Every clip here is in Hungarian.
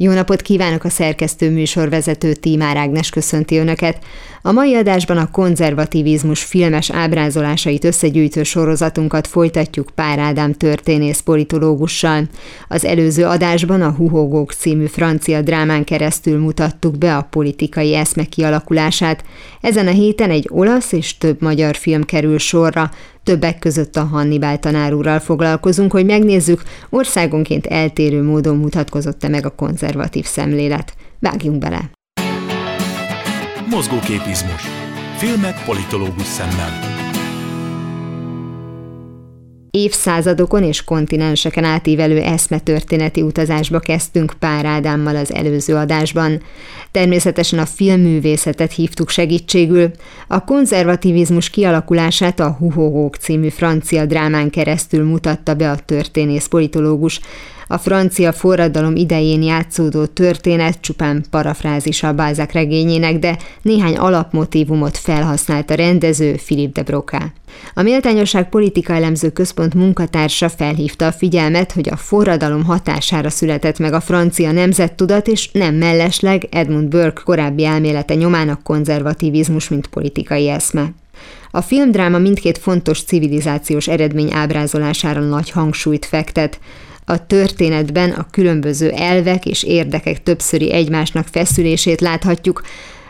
Jó napot kívánok a szerkesztő műsorvezető Tímár Ágnes köszönti Önöket. A mai adásban a konzervativizmus filmes ábrázolásait összegyűjtő sorozatunkat folytatjuk Pár Ádám történész politológussal. Az előző adásban a Huhogók című francia drámán keresztül mutattuk be a politikai eszme kialakulását. Ezen a héten egy olasz és több magyar film kerül sorra, Többek között a Hannibal tanárúrral foglalkozunk, hogy megnézzük, országonként eltérő módon mutatkozott-e meg a konzervatív szemlélet. Vágjunk bele! Mozgóképizmus. Filmek politológus szemmel. Évszázadokon és kontinenseken átívelő eszmetörténeti utazásba kezdtünk Pár Ádámmal az előző adásban. Természetesen a filmművészetet hívtuk segítségül. A konzervativizmus kialakulását a Huhogók című francia drámán keresztül mutatta be a történész politológus, a francia forradalom idején játszódó történet csupán parafrázis a Balzac regényének, de néhány alapmotívumot felhasznált a rendező Philip de Broca. A Méltányosság Politika Elemző Központ munkatársa felhívta a figyelmet, hogy a forradalom hatására született meg a francia nemzettudat, és nem mellesleg Edmund Burke korábbi elmélete nyomán a konzervativizmus, mint politikai eszme. A filmdráma mindkét fontos civilizációs eredmény ábrázolására nagy hangsúlyt fektet. A történetben a különböző elvek és érdekek többszöri egymásnak feszülését láthatjuk,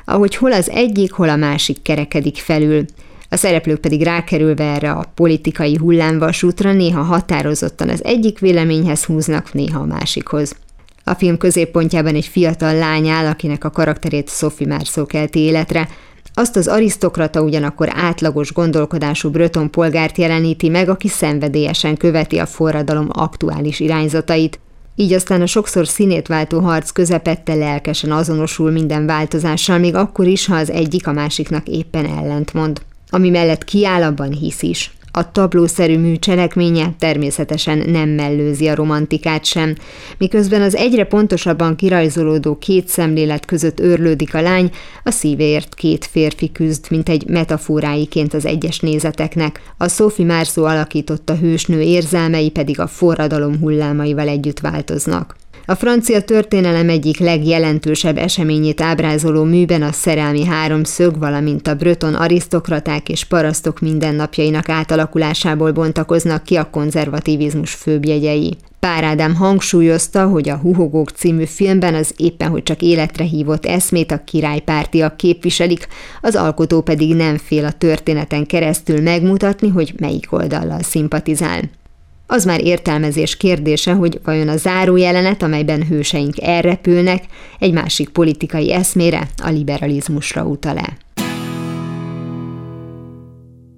ahogy hol az egyik, hol a másik kerekedik felül. A szereplők pedig rákerülve erre a politikai hullámvasútra néha határozottan az egyik véleményhez húznak, néha a másikhoz. A film középpontjában egy fiatal lány áll, akinek a karakterét Sophie Marceau kelti életre, azt az arisztokrata ugyanakkor átlagos gondolkodású Breton polgárt jeleníti meg, aki szenvedélyesen követi a forradalom aktuális irányzatait, így aztán a sokszor színét váltó harc közepette lelkesen azonosul minden változással, még akkor is, ha az egyik a másiknak éppen ellentmond. Ami mellett kiáll, abban hisz is. A tablószerű mű cselekménye természetesen nem mellőzi a romantikát sem, miközben az egyre pontosabban kirajzolódó két szemlélet között őrlődik a lány, a szívéért két férfi küzd, mint egy metaforáiként az egyes nézeteknek, a Sophie Marceau alakította hősnő érzelmei pedig a forradalom hullámaival együtt változnak. A francia történelem egyik legjelentősebb eseményét ábrázoló műben a szerelmi háromszög, valamint a bröton arisztokraták és parasztok mindennapjainak átalakulásából bontakoznak ki a konzervativizmus főbjegyei. Pár Ádám hangsúlyozta, hogy a Huhogók című filmben az éppen hogy csak életre hívott eszmét a királypártiak képviselik, az alkotó pedig nem fél a történeten keresztül megmutatni, hogy melyik oldallal szimpatizál. Az már értelmezés kérdése, hogy vajon a záró jelenet, amelyben hőseink elrepülnek, egy másik politikai eszmére, a liberalizmusra utal-e.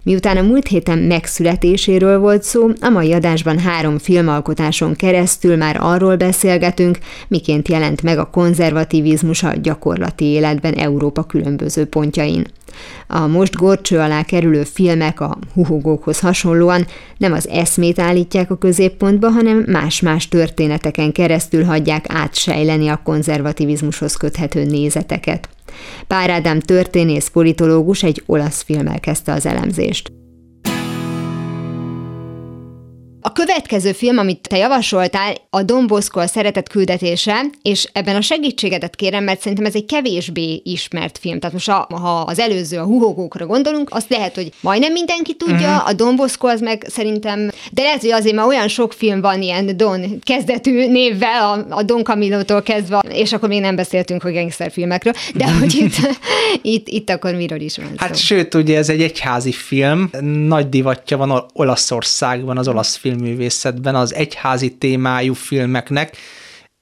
Miután a múlt héten megszületéséről volt szó, a mai adásban három filmalkotáson keresztül már arról beszélgetünk, miként jelent meg a konzervativizmus a gyakorlati életben Európa különböző pontjain. A most gorcső alá kerülő filmek a huhogókhoz hasonlóan nem az eszmét állítják a középpontba, hanem más-más történeteken keresztül hagyják átsejleni a konzervativizmushoz köthető nézeteket. Pár Ádám történész politológus egy olasz filmmel kezdte az elemzést. A következő film, amit te javasoltál, a Don Bosco a szeretet küldetése, és ebben a segítségedet kérem, mert szerintem ez egy kevésbé ismert film. Tehát most a, ha az előző, a huhogókra gondolunk, azt lehet, hogy majdnem mindenki tudja, uh-huh. a Don Bosco az meg szerintem, de lehet, hogy azért már olyan sok film van ilyen Don kezdetű névvel, a, a Don Camillo-tól kezdve, és akkor még nem beszéltünk a gangsterfilmekről, de hogy itt, itt, itt akkor miről is van Hát szó. sőt, ugye ez egy egyházi film, nagy divatja van Olaszországban az olasz film filmművészetben az egyházi témájú filmeknek.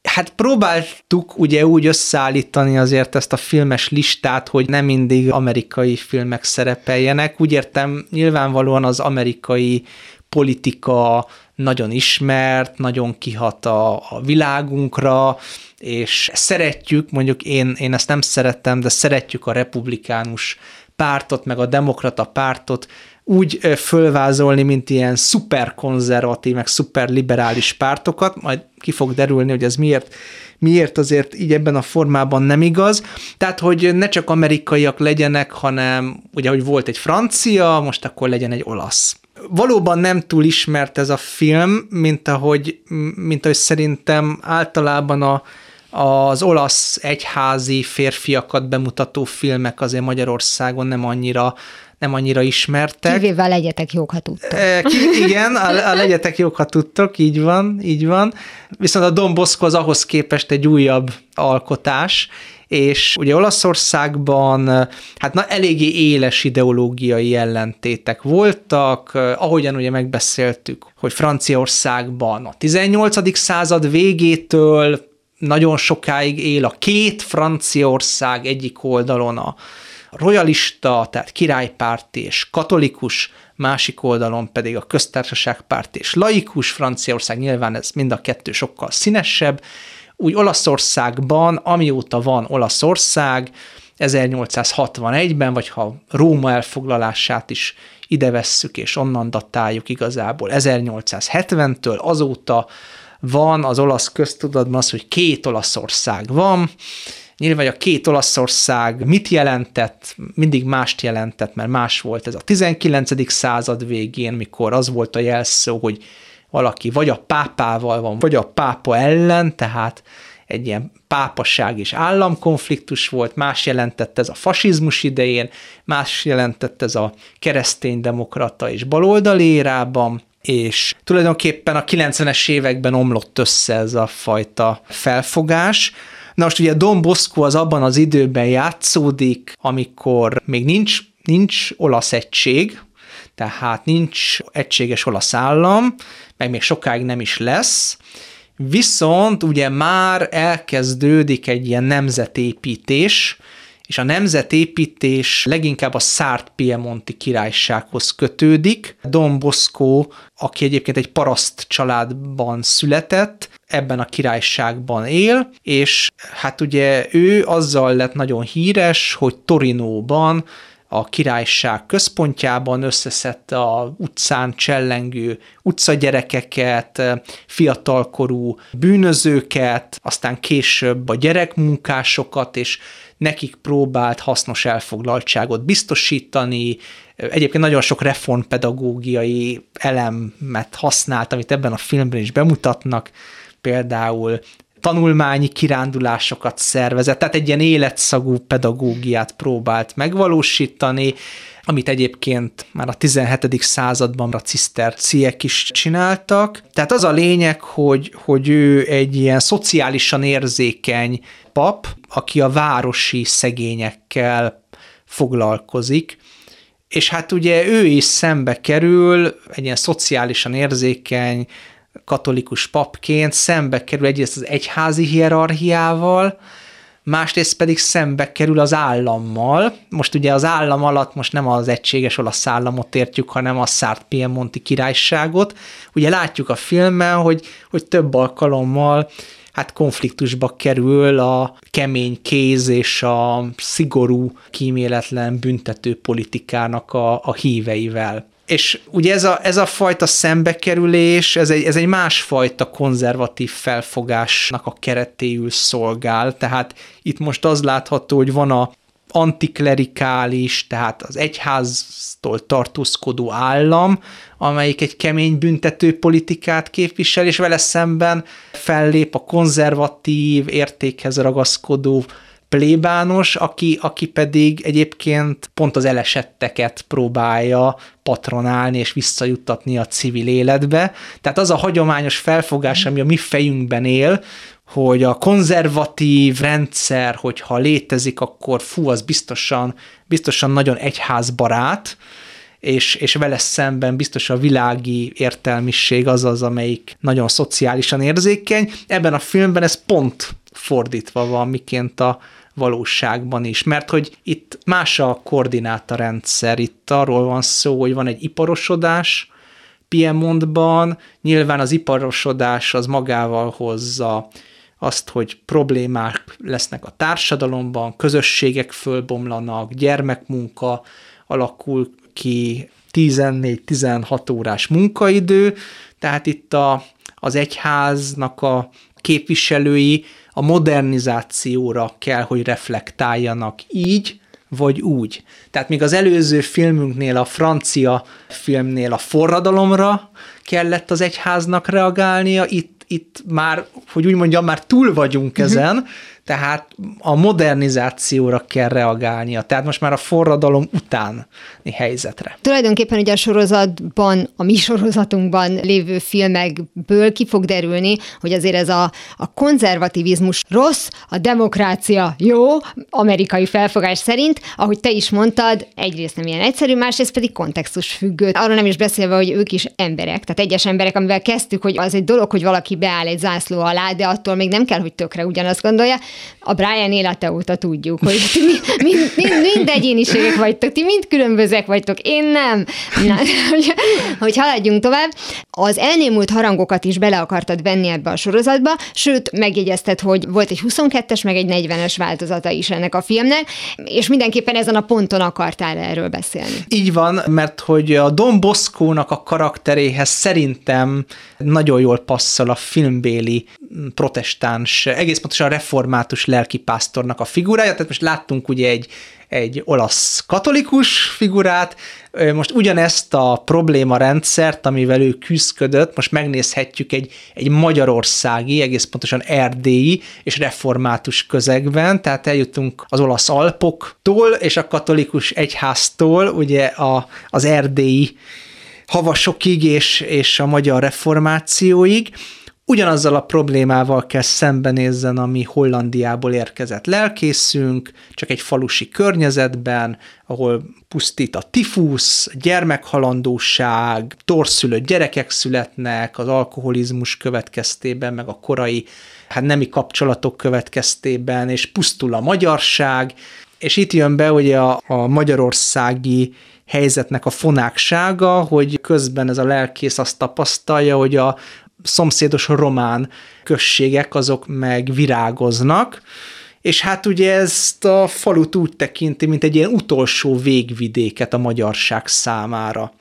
Hát próbáltuk ugye úgy összeállítani azért ezt a filmes listát, hogy nem mindig amerikai filmek szerepeljenek. Úgy értem, nyilvánvalóan az amerikai politika nagyon ismert, nagyon kihat a, a világunkra, és szeretjük, mondjuk én, én ezt nem szerettem, de szeretjük a republikánus pártot, meg a demokrata pártot úgy fölvázolni, mint ilyen szuperkonzervatív, meg szuperliberális pártokat, majd ki fog derülni, hogy ez miért, miért azért így ebben a formában nem igaz. Tehát, hogy ne csak amerikaiak legyenek, hanem ugye, hogy volt egy francia, most akkor legyen egy olasz. Valóban nem túl ismert ez a film, mint ahogy, mint ahogy szerintem általában a, az olasz egyházi férfiakat bemutató filmek azért Magyarországon nem annyira nem annyira ismertek. Kivéve legyetek jók, ha tudtok. Ki, igen, a, a legyetek jók, ha tudtok, így van, így van. Viszont a Don Bosco az ahhoz képest egy újabb alkotás, és ugye Olaszországban hát na, eléggé éles ideológiai ellentétek voltak, ahogyan ugye megbeszéltük, hogy Franciaországban a 18. század végétől nagyon sokáig él a két Franciaország egyik oldalon a royalista, tehát királypárti és katolikus, másik oldalon pedig a köztársaságpárti és laikus. Franciaország, nyilván ez mind a kettő sokkal színesebb, úgy Olaszországban, amióta van Olaszország, 1861-ben, vagy ha Róma elfoglalását is ide vesszük, és onnan datáljuk igazából 1870-től, azóta van az olasz köztudatban az, hogy két Olaszország van, Nyilván a két Olaszország mit jelentett, mindig mást jelentett, mert más volt ez a 19. század végén, mikor az volt a jelszó, hogy valaki vagy a pápával van, vagy a pápa ellen, tehát egy ilyen pápaság és államkonfliktus volt, más jelentett ez a fasizmus idején, más jelentett ez a kereszténydemokrata és baloldali érában, és tulajdonképpen a 90-es években omlott össze ez a fajta felfogás, Na most ugye Don Bosco az abban az időben játszódik, amikor még nincs, nincs olasz egység, tehát nincs egységes olasz állam, meg még sokáig nem is lesz, viszont ugye már elkezdődik egy ilyen nemzetépítés, és a nemzetépítés leginkább a Szárt Piemonti királysághoz kötődik. Don Bosco, aki egyébként egy paraszt családban született, ebben a királyságban él, és hát ugye ő azzal lett nagyon híres, hogy Torinóban a királyság központjában összeszedte a utcán csellengő utcagyerekeket, fiatalkorú bűnözőket, aztán később a gyerekmunkásokat, és nekik próbált hasznos elfoglaltságot biztosítani, egyébként nagyon sok reformpedagógiai elemet használt, amit ebben a filmben is bemutatnak, például tanulmányi kirándulásokat szervezett, tehát egy ilyen életszagú pedagógiát próbált megvalósítani, amit egyébként már a 17. században a ciszterciek is csináltak. Tehát az a lényeg, hogy, hogy ő egy ilyen szociálisan érzékeny pap, aki a városi szegényekkel foglalkozik, és hát ugye ő is szembe kerül, egy ilyen szociálisan érzékeny, katolikus papként szembe kerül egyrészt az egyházi hierarchiával, másrészt pedig szembe kerül az állammal. Most ugye az állam alatt most nem az egységes olasz államot értjük, hanem a Szárt Piemonti királyságot. Ugye látjuk a filmben, hogy, hogy több alkalommal hát konfliktusba kerül a kemény kéz és a szigorú, kíméletlen büntető politikának a, a híveivel. És ugye ez a, ez a fajta szembekerülés, ez egy, ez egy másfajta konzervatív felfogásnak a keretéül szolgál, tehát itt most az látható, hogy van a antiklerikális, tehát az egyháztól tartózkodó állam, amelyik egy kemény büntető politikát képvisel, és vele szemben fellép a konzervatív, értékhez ragaszkodó plébános, aki, aki pedig egyébként pont az elesetteket próbálja patronálni és visszajuttatni a civil életbe. Tehát az a hagyományos felfogás, ami a mi fejünkben él, hogy a konzervatív rendszer, hogyha létezik, akkor fú, az biztosan, biztosan nagyon egyházbarát, és, és vele szemben biztos a világi értelmiség az az, amelyik nagyon szociálisan érzékeny. Ebben a filmben ez pont fordítva van, miként a, valóságban is, mert hogy itt más a koordinátarendszer, itt arról van szó, hogy van egy iparosodás, Piemontban, nyilván az iparosodás az magával hozza azt, hogy problémák lesznek a társadalomban, közösségek fölbomlanak, gyermekmunka alakul ki, 14-16 órás munkaidő, tehát itt a, az egyháznak a képviselői a modernizációra kell, hogy reflektáljanak így, vagy úgy. Tehát még az előző filmünknél, a francia filmnél a forradalomra kellett az egyháznak reagálnia, itt, itt már, hogy úgy mondjam, már túl vagyunk mhm. ezen, tehát a modernizációra kell reagálnia, tehát most már a forradalom utáni helyzetre. Tulajdonképpen ugye a sorozatban, a mi sorozatunkban lévő filmekből ki fog derülni, hogy azért ez a, a konzervativizmus rossz, a demokrácia jó, amerikai felfogás szerint, ahogy te is mondtad, egyrészt nem ilyen egyszerű, másrészt pedig kontextus függő. Arról nem is beszélve, hogy ők is emberek, tehát egyes emberek, amivel kezdtük, hogy az egy dolog, hogy valaki beáll egy zászló alá, de attól még nem kell, hogy tökre ugyanazt gondolja, a Brian élete óta tudjuk, hogy ti mind, mind, mind, mind egyéniségek vagytok, ti mind különbözőek vagytok, én nem. Na, hogy, hogy haladjunk tovább. Az elnémult harangokat is bele akartad venni ebbe a sorozatba, sőt, megjegyezted, hogy volt egy 22-es, meg egy 40-es változata is ennek a filmnek, és mindenképpen ezen a ponton akartál erről beszélni. Így van, mert hogy a Don Bosco-nak a karakteréhez szerintem nagyon jól passzol a filmbéli protestáns, egész pontosan református lelkipásztornak a figurája, tehát most láttunk ugye egy, egy olasz katolikus figurát, most ugyanezt a probléma rendszert, amivel ő küzdködött, most megnézhetjük egy, egy magyarországi, egész pontosan erdélyi és református közegben, tehát eljutunk az olasz alpoktól és a katolikus egyháztól, ugye a, az erdélyi havasokig és, és a magyar reformációig, ugyanazzal a problémával kell szembenézzen, ami Hollandiából érkezett lelkészünk, csak egy falusi környezetben, ahol pusztít a tifusz, gyermekhalandóság, torszülött gyerekek születnek, az alkoholizmus következtében, meg a korai hát nemi kapcsolatok következtében, és pusztul a magyarság, és itt jön be ugye a, a magyarországi helyzetnek a fonáksága, hogy közben ez a lelkész azt tapasztalja, hogy a szomszédos román községek azok meg virágoznak, és hát ugye ezt a falut úgy tekinti, mint egy ilyen utolsó végvidéket a magyarság számára.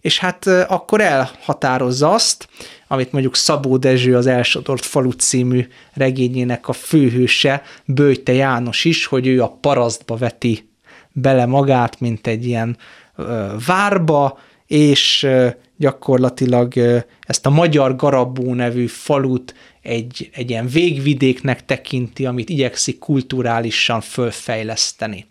És hát akkor elhatározza azt, amit mondjuk Szabó Dezső az Elsodort falu című regényének a főhőse, Bőjte János is, hogy ő a parasztba veti bele magát, mint egy ilyen várba, és gyakorlatilag ezt a Magyar Garabó nevű falut egy, egy ilyen végvidéknek tekinti, amit igyekszik kulturálisan fölfejleszteni.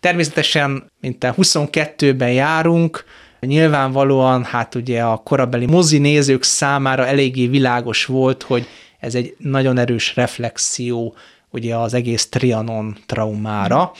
Természetesen, mint a 22-ben járunk, nyilvánvalóan hát ugye a korabeli mozi nézők számára eléggé világos volt, hogy ez egy nagyon erős reflexió ugye az egész Trianon traumára.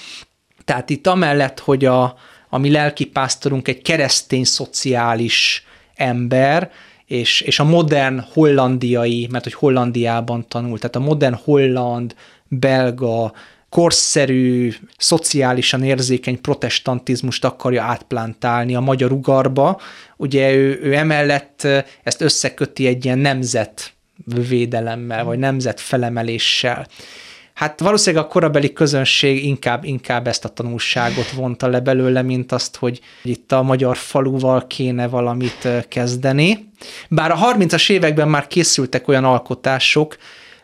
Tehát itt amellett, hogy a, a mi lelkipásztorunk egy keresztény szociális ember, és, és a modern hollandiai, mert hogy Hollandiában tanult, tehát a modern holland, belga, korszerű, szociálisan érzékeny protestantizmust akarja átplántálni a magyar ugarba. Ugye ő, ő emellett ezt összeköti egy ilyen nemzetvédelemmel, vagy nemzetfelemeléssel. Hát valószínűleg a korabeli közönség inkább, inkább ezt a tanulságot vonta le belőle, mint azt, hogy itt a magyar faluval kéne valamit kezdeni. Bár a 30-as években már készültek olyan alkotások,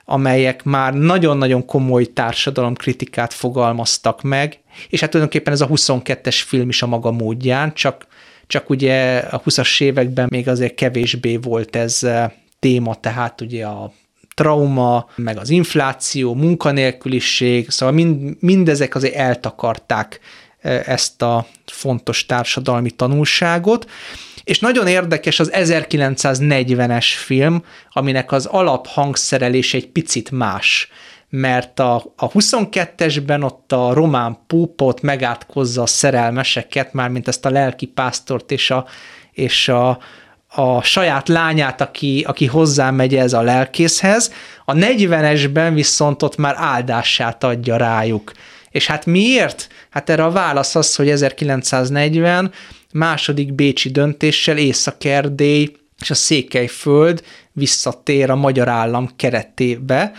amelyek már nagyon-nagyon komoly társadalomkritikát fogalmaztak meg, és hát tulajdonképpen ez a 22-es film is a maga módján, csak, csak ugye a 20-as években még azért kevésbé volt ez téma, tehát ugye a trauma, meg az infláció, munkanélküliség, szóval mind, mindezek azért eltakarták e, ezt a fontos társadalmi tanulságot, és nagyon érdekes az 1940-es film, aminek az alaphangszerelés egy picit más, mert a, a 22-esben ott a román púpot megátkozza a szerelmeseket, mármint ezt a lelki pásztort és a, és a, a saját lányát, aki, aki hozzá megy ez a lelkészhez, a 40-esben viszont ott már áldását adja rájuk. És hát miért? Hát erre a válasz az, hogy 1940 második bécsi döntéssel Észak-Erdély és a Székelyföld visszatér a magyar állam keretébe,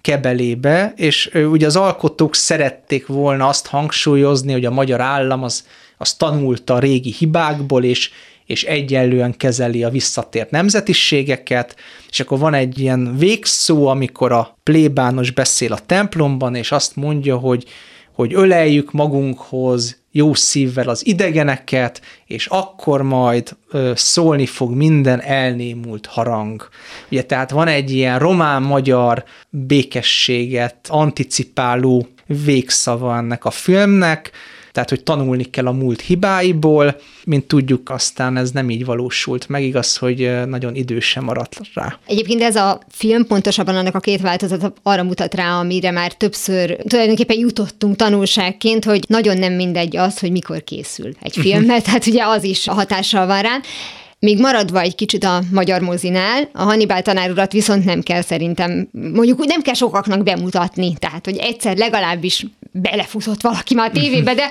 kebelébe, és ugye az alkotók szerették volna azt hangsúlyozni, hogy a magyar állam az, az tanulta a régi hibákból, és, és egyenlően kezeli a visszatért nemzetiségeket, és akkor van egy ilyen végszó, amikor a plébános beszél a templomban, és azt mondja, hogy, hogy öleljük magunkhoz jó szívvel az idegeneket, és akkor majd ö, szólni fog minden elnémult harang. Ugye tehát van egy ilyen román-magyar békességet anticipáló végszava ennek a filmnek, tehát hogy tanulni kell a múlt hibáiból, mint tudjuk, aztán ez nem így valósult meg, igaz, hogy nagyon idősen maradt rá. Egyébként ez a film pontosabban annak a két változat arra mutat rá, amire már többször tulajdonképpen jutottunk tanulságként, hogy nagyon nem mindegy az, hogy mikor készül egy film, mert hát ugye az is hatással van rá. Még maradva egy kicsit a magyar mozinál, a Hannibal tanárurat viszont nem kell szerintem, mondjuk nem kell sokaknak bemutatni, tehát hogy egyszer legalábbis belefutott valaki már a tévébe, de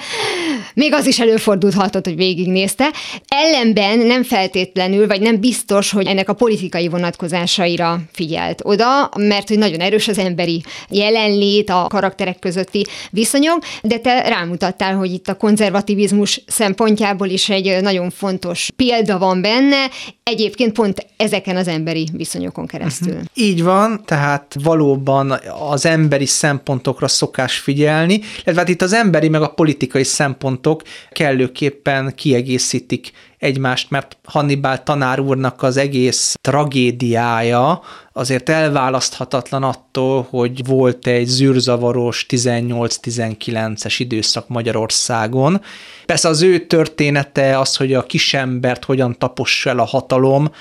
még az is előfordulhatott, hogy végignézte. Ellenben nem feltétlenül, vagy nem biztos, hogy ennek a politikai vonatkozásaira figyelt oda, mert hogy nagyon erős az emberi jelenlét, a karakterek közötti viszonyok, de te rámutattál, hogy itt a konzervativizmus szempontjából is egy nagyon fontos példa van benne, egyébként pont ezeken az emberi viszonyokon keresztül. Uh-huh. Így van, tehát valóban az emberi szempontokra szokás figyelni, tenni, illetve hát itt az emberi meg a politikai szempontok kellőképpen kiegészítik egymást, mert Hannibal tanár úrnak az egész tragédiája azért elválaszthatatlan attól, hogy volt egy zűrzavaros 18-19-es időszak Magyarországon. Persze az ő története az, hogy a kisembert hogyan tapossa el a hatalom,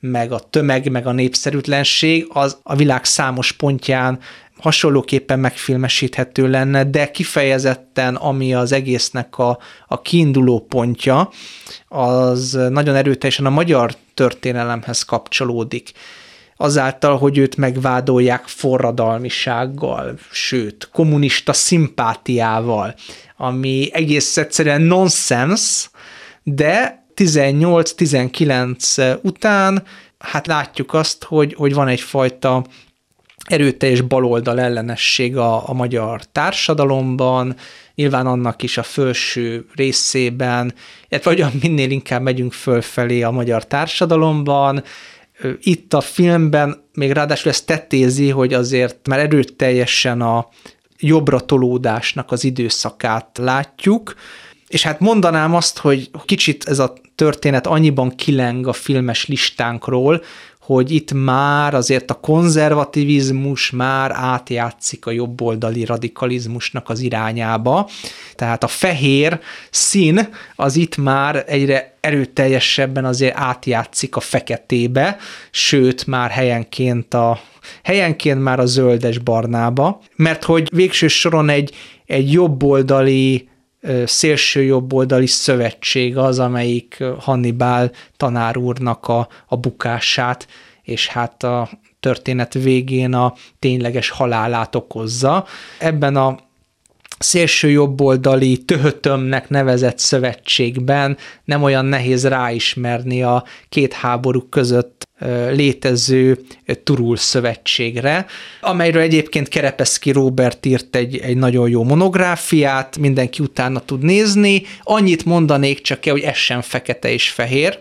meg a tömeg, meg a népszerűtlenség, az a világ számos pontján hasonlóképpen megfilmesíthető lenne, de kifejezetten, ami az egésznek a, a kiinduló pontja, az nagyon erőteljesen a magyar történelemhez kapcsolódik. Azáltal, hogy őt megvádolják forradalmisággal, sőt, kommunista szimpátiával, ami egész egyszerűen nonsens, de 18-19 után hát látjuk azt, hogy, hogy van egyfajta erőteljes baloldal ellenesség a, a magyar társadalomban, nyilván annak is a felső részében, illetve hogy minél inkább megyünk fölfelé a magyar társadalomban, itt a filmben még ráadásul ezt tetézi, hogy azért már erőteljesen a jobbra tolódásnak az időszakát látjuk, és hát mondanám azt, hogy kicsit ez a történet annyiban kileng a filmes listánkról, hogy itt már azért a konzervativizmus már átjátszik a jobboldali radikalizmusnak az irányába, tehát a fehér szín az itt már egyre erőteljesebben azért átjátszik a feketébe, sőt már helyenként a helyenként már a zöldes barnába, mert hogy végső soron egy, egy jobboldali szélső jobboldali szövetség az, amelyik Hannibal tanár úrnak a, a bukását, és hát a történet végén a tényleges halálát okozza. Ebben a szélső jobboldali töhötömnek nevezett szövetségben nem olyan nehéz ráismerni a két háború között létező Turul szövetségre, amelyről egyébként Kerepeszki Robert írt egy, egy nagyon jó monográfiát, mindenki utána tud nézni. Annyit mondanék csak hogy ez sem fekete és fehér,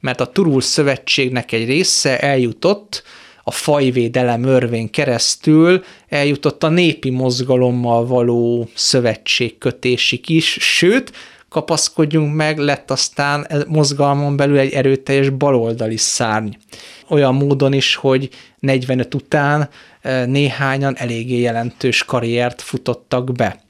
mert a Turul szövetségnek egy része eljutott a fajvédelem örvén keresztül eljutott a népi mozgalommal való szövetségkötésig is, sőt, kapaszkodjunk meg, lett aztán mozgalmon belül egy erőteljes baloldali szárny. Olyan módon is, hogy 45 után e, néhányan eléggé jelentős karriert futottak be.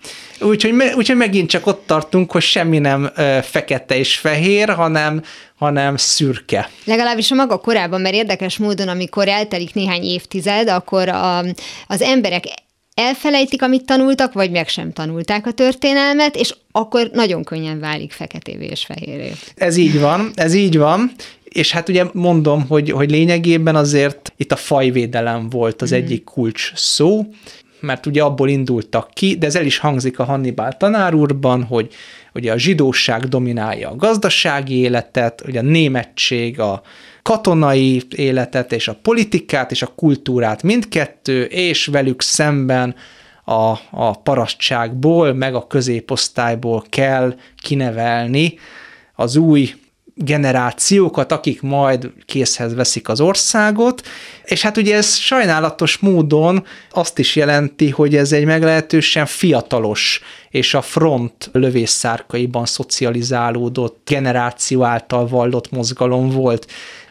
Úgyhogy, úgyhogy megint csak ott tartunk, hogy semmi nem e, fekete és fehér, hanem, hanem szürke. Legalábbis a maga korában, mert érdekes módon, amikor eltelik néhány évtized, akkor a, az emberek elfelejtik, amit tanultak, vagy meg sem tanulták a történelmet, és akkor nagyon könnyen válik feketévé és fehéré. Ez így van, ez így van, és hát ugye mondom, hogy, hogy lényegében azért itt a fajvédelem volt az mm. egyik kulcs szó, mert ugye abból indultak ki, de ez el is hangzik a Hannibal tanár úrban, hogy ugye a zsidóság dominálja a gazdasági életet, ugye a németség a katonai életet és a politikát és a kultúrát mindkettő, és velük szemben a, a parasztságból, meg a középosztályból kell kinevelni az új generációkat, akik majd készhez veszik az országot, és hát ugye ez sajnálatos módon azt is jelenti, hogy ez egy meglehetősen fiatalos és a front lövészszárkaiban szocializálódott generáció által vallott mozgalom volt,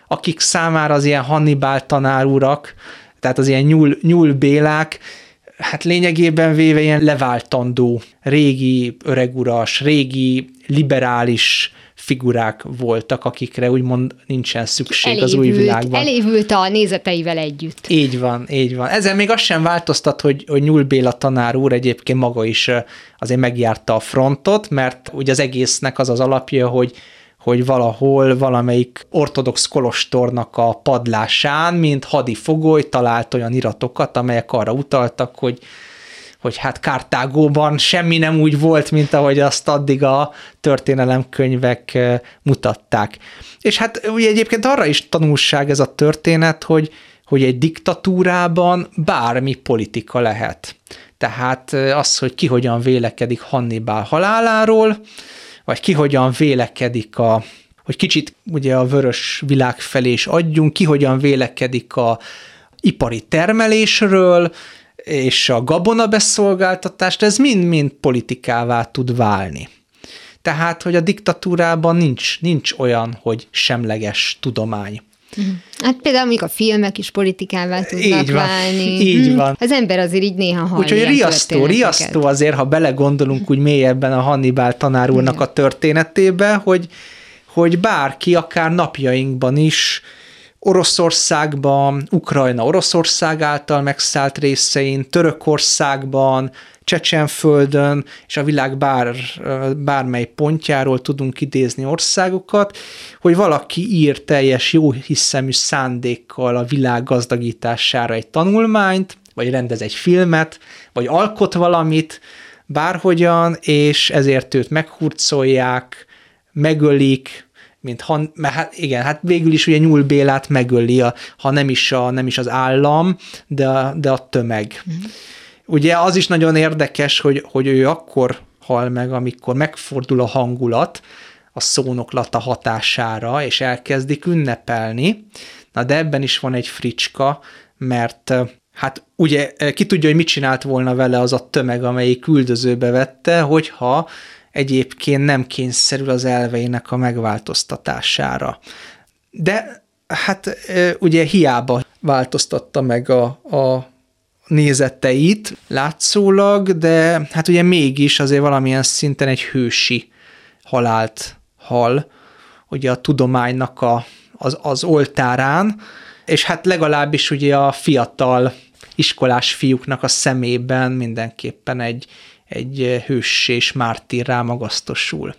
akik számára az ilyen Hannibal tanárurak, tehát az ilyen nyúl, nyúlbélák, hát lényegében véve ilyen leváltandó, régi öreguras, régi liberális figurák voltak, akikre úgymond nincsen szükség elévült, az új világban. Elévült a nézeteivel együtt. Így van, így van. Ezzel még azt sem változtat, hogy, hogy Nyúl Béla tanár úr egyébként maga is azért megjárta a frontot, mert ugye az egésznek az az alapja, hogy hogy valahol valamelyik ortodox kolostornak a padlásán, mint hadifogoly talált olyan iratokat, amelyek arra utaltak, hogy hogy hát Kártágóban semmi nem úgy volt, mint ahogy azt addig a történelemkönyvek mutatták. És hát ugye egyébként arra is tanulság ez a történet, hogy, hogy egy diktatúrában bármi politika lehet. Tehát az, hogy ki hogyan vélekedik Hannibal haláláról, vagy ki hogyan vélekedik a, hogy kicsit ugye a vörös világ felé is adjunk, ki hogyan vélekedik a ipari termelésről, és a gabonabeszolgáltatást, ez mind-mind politikává tud válni. Tehát, hogy a diktatúrában nincs, nincs olyan, hogy semleges tudomány. Mhm. Hát például még a filmek is politikává tudnak így van, válni. Így mhm. van. Az ember azért így néha hall Úgyhogy riasztó, riasztó azért, ha belegondolunk úgy mélyebben a Hannibal tanár úrnak a történetébe, hogy, hogy bárki akár napjainkban is Oroszországban, Ukrajna Oroszország által megszállt részein, Törökországban, Csecsenföldön és a világ bár, bármely pontjáról tudunk idézni országokat, hogy valaki ír teljes jó hiszemű szándékkal a világ gazdagítására egy tanulmányt, vagy rendez egy filmet, vagy alkot valamit, bárhogyan, és ezért őt meghurcolják, megölik, mint han, mert hát igen, hát végül is ugye Nyúl Bélát megöli, a, ha nem is, a, nem is az állam, de a, de a tömeg. Mm. Ugye az is nagyon érdekes, hogy, hogy ő akkor hal meg, amikor megfordul a hangulat a szónoklata hatására, és elkezdik ünnepelni. Na de ebben is van egy fricska, mert hát ugye ki tudja, hogy mit csinált volna vele az a tömeg, amelyik küldözőbe vette, hogyha egyébként nem kényszerül az elveinek a megváltoztatására. De hát ugye hiába változtatta meg a, a nézeteit látszólag, de hát ugye mégis azért valamilyen szinten egy hősi halált hal, ugye a tudománynak a, az, az oltárán, és hát legalábbis ugye a fiatal iskolás fiúknak a szemében mindenképpen egy, egy hős és mártírrá magasztosul.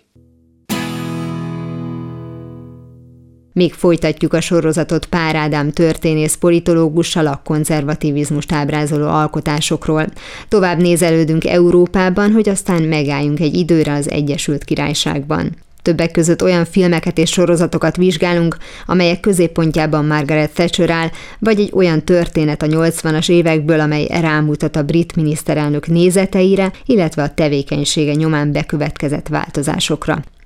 Még folytatjuk a sorozatot Pár Ádám történész politológussal a konzervativizmust ábrázoló alkotásokról. Tovább nézelődünk Európában, hogy aztán megálljunk egy időre az Egyesült Királyságban. Többek között olyan filmeket és sorozatokat vizsgálunk, amelyek középpontjában Margaret Thatcher áll, vagy egy olyan történet a 80-as évekből, amely rámutat a brit miniszterelnök nézeteire, illetve a tevékenysége nyomán bekövetkezett változásokra.